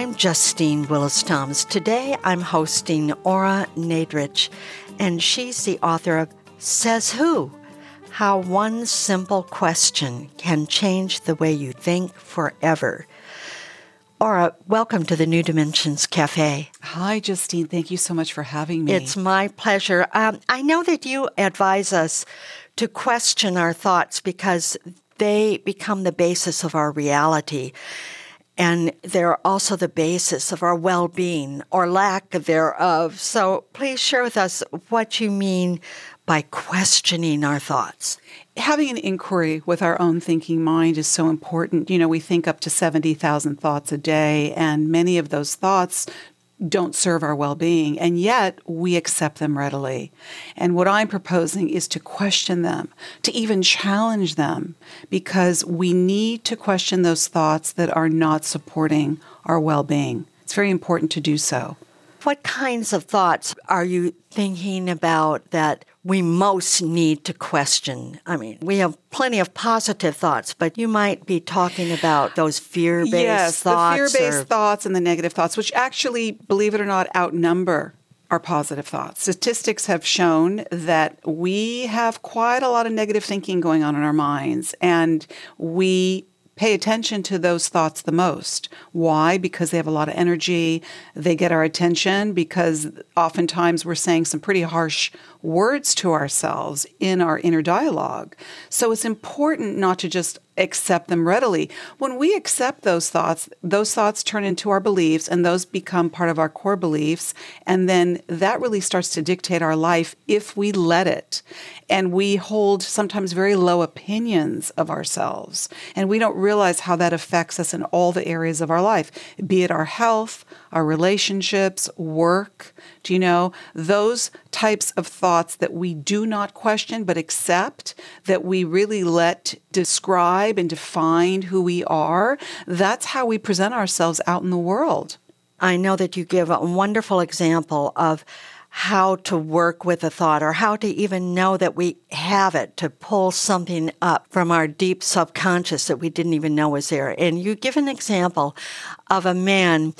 I'm Justine Willis Toms. Today I'm hosting Ora Nadrich, and she's the author of Says Who? How One Simple Question Can Change the Way You Think Forever. Ora, welcome to the New Dimensions Cafe. Hi, Justine. Thank you so much for having me. It's my pleasure. Um, I know that you advise us to question our thoughts because they become the basis of our reality and they're also the basis of our well being or lack thereof. So please share with us what you mean by questioning our thoughts. Having an inquiry with our own thinking mind is so important. You know, we think up to 70,000 thoughts a day, and many of those thoughts don't serve our well being, and yet we accept them readily. And what I'm proposing is to question them, to even challenge them, because we need to question those thoughts that are not supporting our well being. It's very important to do so. What kinds of thoughts are you thinking about that we most need to question? I mean, we have plenty of positive thoughts, but you might be talking about those fear based yes, thoughts. the fear based or- thoughts and the negative thoughts, which actually, believe it or not, outnumber our positive thoughts. Statistics have shown that we have quite a lot of negative thinking going on in our minds, and we pay attention to those thoughts the most. Why? Because they have a lot of energy. They get our attention because oftentimes we're saying some pretty harsh words to ourselves in our inner dialogue. So it's important not to just accept them readily. When we accept those thoughts, those thoughts turn into our beliefs and those become part of our core beliefs. And then that really starts to dictate our life if we let it. And we hold sometimes very low opinions of ourselves. And we don't realize how that affects us in all the areas of our life, be it our health, our relationships, work. Do you know those types of thoughts that we do not question but accept, that we really let describe and define who we are? That's how we present ourselves out in the world. I know that you give a wonderful example of how to work with a thought or how to even know that we have it to pull something up from our deep subconscious that we didn't even know was there. And you give an example of a man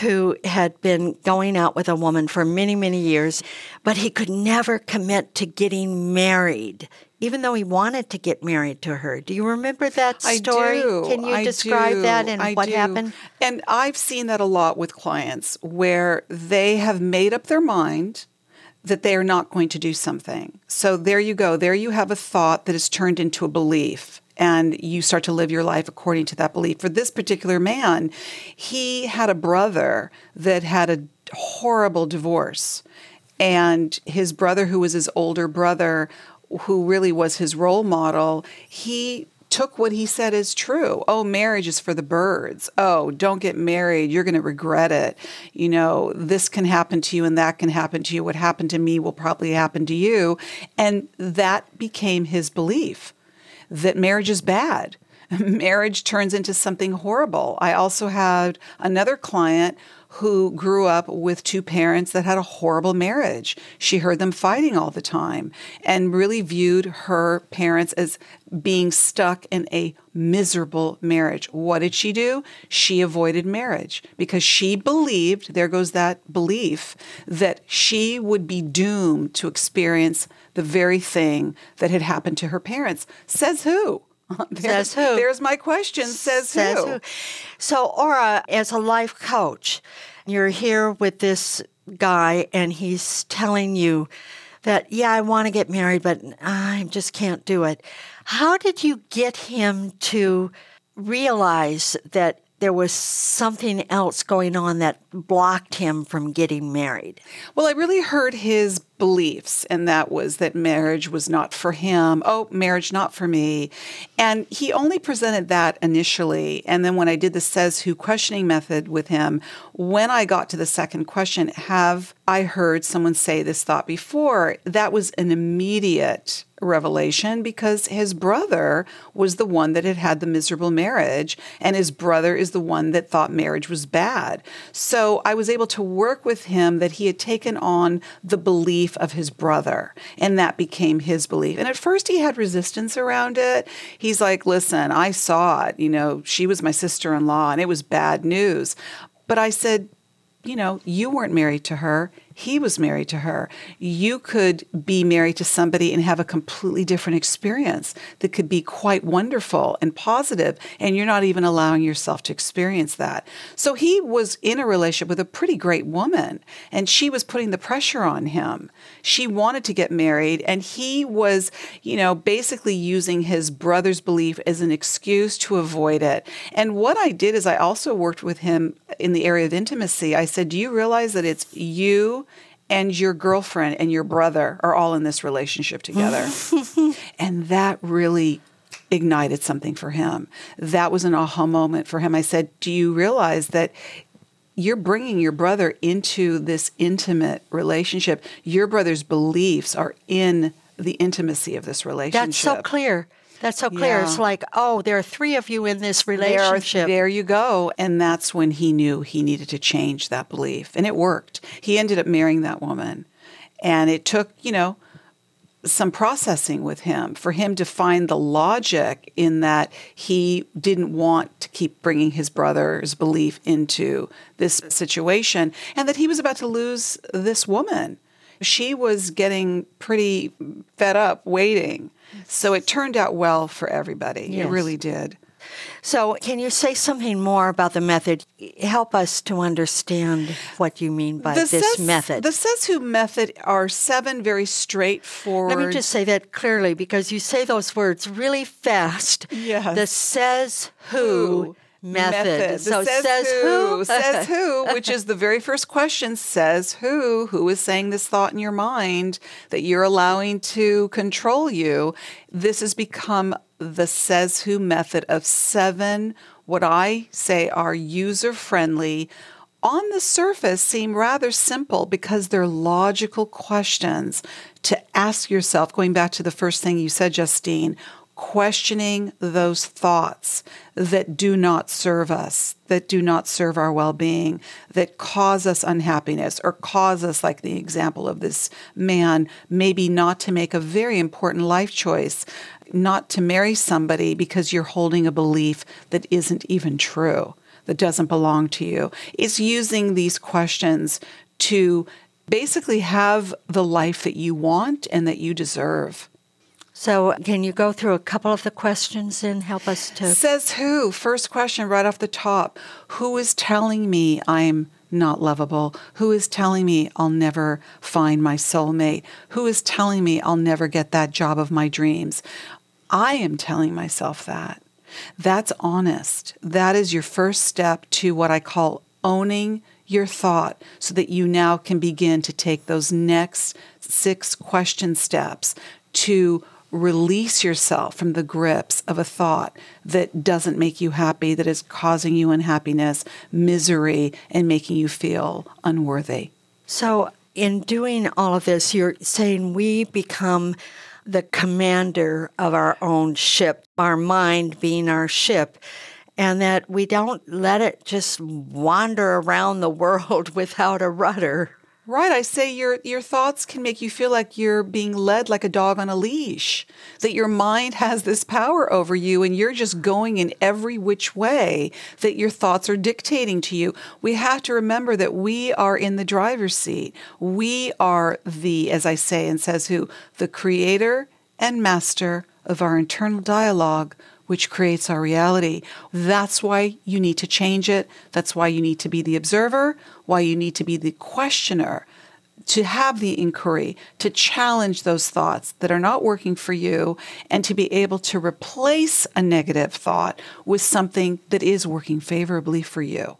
who had been going out with a woman for many, many years, but he could never commit to getting married. Even though he wanted to get married to her. Do you remember that story? I do. Can you I describe do. that and I what do. happened? And I've seen that a lot with clients where they have made up their mind that they are not going to do something. So there you go. There you have a thought that is turned into a belief. And you start to live your life according to that belief. For this particular man, he had a brother that had a horrible divorce. And his brother, who was his older brother, who really was his role model, he took what he said as true. Oh, marriage is for the birds. Oh, don't get married. You're going to regret it. You know, this can happen to you and that can happen to you. What happened to me will probably happen to you. And that became his belief that marriage is bad. marriage turns into something horrible. I also had another client who grew up with two parents that had a horrible marriage. She heard them fighting all the time and really viewed her parents as being stuck in a miserable marriage. What did she do? She avoided marriage because she believed, there goes that belief, that she would be doomed to experience the very thing that had happened to her parents. Says who? Says who? There's my question. Says, Says who? who? So, Ora, as a life coach, you're here with this guy, and he's telling you that, yeah, I want to get married, but I just can't do it. How did you get him to realize that there was something else going on that blocked him from getting married? Well, I really heard his beliefs, and that was that marriage was not for him. Oh, marriage not for me. And he only presented that initially. And then when I did the says who questioning method with him, when I got to the second question, have I heard someone say this thought before? That was an immediate revelation because his brother was the one that had had the miserable marriage and his brother is the one that thought marriage was bad. So I was able to work with him that he had taken on the belief of his brother and that became his belief. And at first he had resistance around it. He's like, "Listen, I saw it, you know, she was my sister-in-law and it was bad news." But I said, you know, you weren't married to her. He was married to her. You could be married to somebody and have a completely different experience that could be quite wonderful and positive, and you're not even allowing yourself to experience that. So he was in a relationship with a pretty great woman, and she was putting the pressure on him. She wanted to get married, and he was, you know, basically using his brother's belief as an excuse to avoid it. And what I did is I also worked with him in the area of intimacy. I said, Do you realize that it's you? And your girlfriend and your brother are all in this relationship together. and that really ignited something for him. That was an aha moment for him. I said, Do you realize that? You're bringing your brother into this intimate relationship. Your brother's beliefs are in the intimacy of this relationship. That's so clear. That's so clear. Yeah. It's like, oh, there are three of you in this relationship. There, there, you go. And that's when he knew he needed to change that belief. And it worked. He ended up marrying that woman. And it took, you know, some processing with him for him to find the logic in that he didn't want to keep bringing his brother's belief into this situation and that he was about to lose this woman. She was getting pretty fed up waiting so it turned out well for everybody. Yes. It really did. So, can you say something more about the method? Help us to understand what you mean by the this says, method. The Says Who method are seven very straightforward. Let me just say that clearly because you say those words really fast. Yes. The Says Who. who method. method. So says, says who, who says who, which is the very first question says who, who is saying this thought in your mind that you're allowing to control you. This has become the says who method of seven what I say are user friendly on the surface seem rather simple because they're logical questions to ask yourself, going back to the first thing you said, Justine, questioning those thoughts that do not serve us, that do not serve our well being, that cause us unhappiness, or cause us, like the example of this man, maybe not to make a very important life choice, not to marry somebody because you're holding a belief that isn't even true, that doesn't belong to you. It's using these questions to basically have the life that you want and that you deserve. So, can you go through a couple of the questions and help us to? Says who? First question right off the top. Who is telling me I'm not lovable? Who is telling me I'll never find my soulmate? Who is telling me I'll never get that job of my dreams? I am telling myself that. That's honest. That is your first step to what I call owning your thought so that you now can begin to take those next six question steps to release yourself from the grips of a thought that doesn't make you happy, that is causing you unhappiness, misery, and making you feel unworthy. So, in doing all of this, you're saying we become the commander of our own ship, our mind being our ship, and that we don't let it just wander around the world without a rudder. Right. I say your your thoughts can make you feel like you're being led like a dog on a leash. That your mind has this power over you and you're just going in every which way that your thoughts are dictating to you. We have to remember that we are in the driver's seat. We are the, as I say and says who, the creator and master of our internal dialogue which creates our reality. That's why you need to change it. That's why you need to be the observer, why you need to be the questioner, to have the inquiry, to challenge those thoughts that are not working for you, and to be able to replace a negative thought with something that is working favorably for you.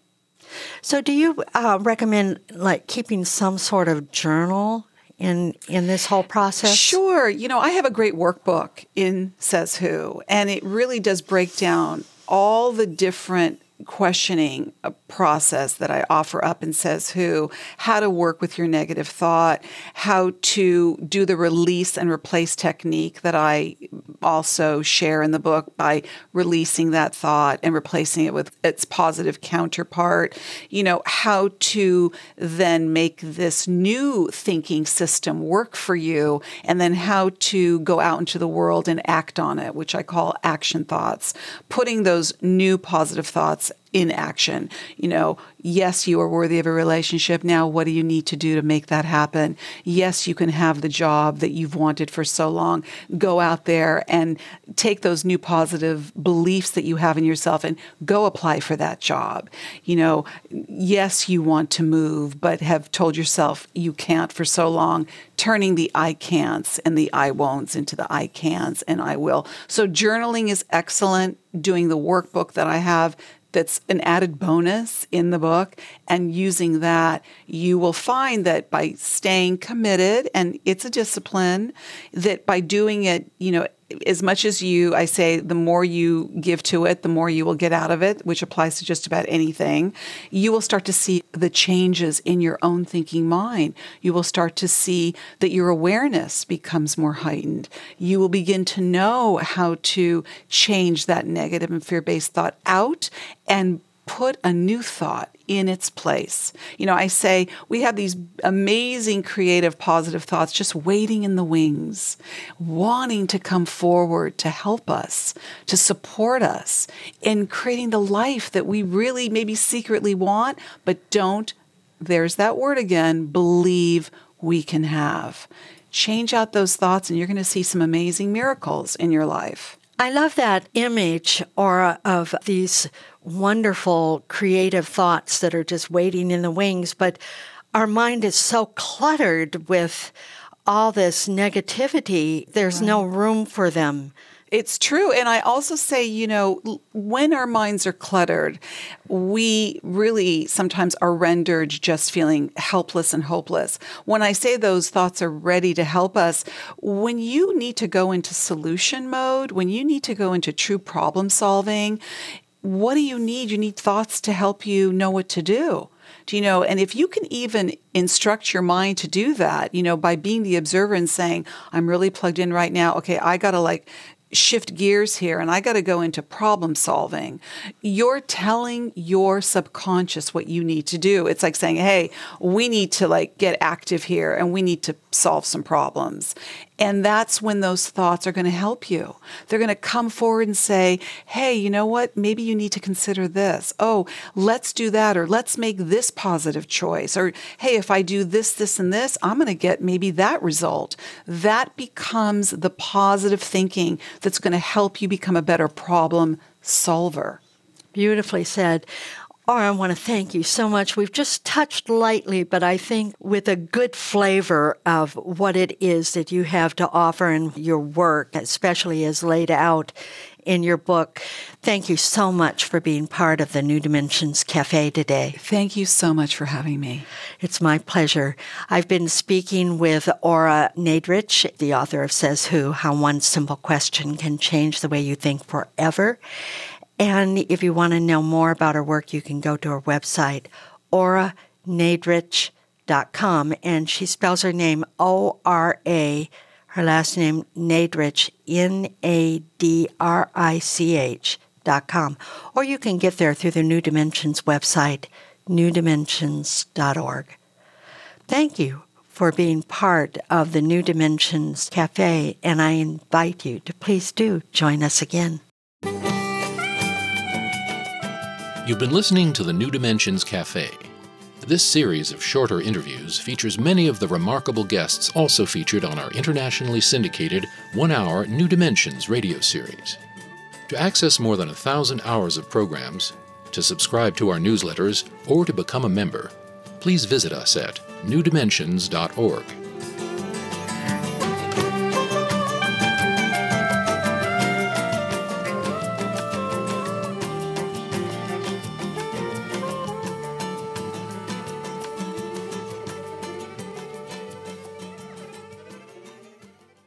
So, do you uh, recommend like keeping some sort of journal in in this whole process? Sure. You know, I have a great workbook in Says Who, and it really does break down all the different questioning a process that I offer up and says who, how to work with your negative thought, how to do the release and replace technique that I also share in the book by releasing that thought and replacing it with its positive counterpart, you know, how to then make this new thinking system work for you, and then how to go out into the world and act on it, which I call action thoughts, putting those new positive thoughts in action. You know, yes, you are worthy of a relationship. Now, what do you need to do to make that happen? Yes, you can have the job that you've wanted for so long. Go out there and take those new positive beliefs that you have in yourself and go apply for that job. You know, yes, you want to move, but have told yourself you can't for so long, turning the I can'ts and the I won'ts into the I cans and I will. So, journaling is excellent. Doing the workbook that I have that's an added bonus in the book. And using that, you will find that by staying committed, and it's a discipline, that by doing it, you know, as much as you, I say, the more you give to it, the more you will get out of it, which applies to just about anything. You will start to see the changes in your own thinking mind. You will start to see that your awareness becomes more heightened. You will begin to know how to change that negative and fear based thought out and put a new thought in its place. You know, I say we have these amazing creative positive thoughts just waiting in the wings, wanting to come forward to help us, to support us in creating the life that we really maybe secretly want, but don't, there's that word again, believe we can have. Change out those thoughts, and you're going to see some amazing miracles in your life. I love that image, Ora, of these wonderful creative thoughts that are just waiting in the wings. But our mind is so cluttered with all this negativity, there's right. no room for them. It's true. And I also say, you know, when our minds are cluttered, we really sometimes are rendered just feeling helpless and hopeless. When I say those thoughts are ready to help us, when you need to go into solution mode, when you need to go into true problem solving, what do you need? You need thoughts to help you know what to do. Do you know? And if you can even instruct your mind to do that, you know, by being the observer and saying, I'm really plugged in right now. Okay, I got to like shift gears here and I got to go into problem solving. You're telling your subconscious what you need to do. It's like saying, "Hey, we need to like get active here and we need to solve some problems." And that's when those thoughts are going to help you. They're going to come forward and say, hey, you know what? Maybe you need to consider this. Oh, let's do that. Or let's make this positive choice. Or, hey, if I do this, this, and this, I'm going to get maybe that result. That becomes the positive thinking that's going to help you become a better problem solver. Beautifully said. Or I want to thank you so much. We've just touched lightly, but I think with a good flavor of what it is that you have to offer in your work, especially as laid out in your book. Thank you so much for being part of the New Dimensions Cafe today. Thank you so much for having me. It's my pleasure. I've been speaking with Ora Nadrich, the author of Says Who How One Simple Question Can Change the Way You Think Forever. And if you want to know more about her work, you can go to her website, oranadrich.com. And she spells her name O R A, her last name Nadrich, N A D R I C H. Dot com. Or you can get there through the New Dimensions website, newdimensions.org. Thank you for being part of the New Dimensions Cafe, and I invite you to please do join us again. You've been listening to the New Dimensions Cafe. This series of shorter interviews features many of the remarkable guests also featured on our internationally syndicated one hour New Dimensions radio series. To access more than a thousand hours of programs, to subscribe to our newsletters, or to become a member, please visit us at newdimensions.org.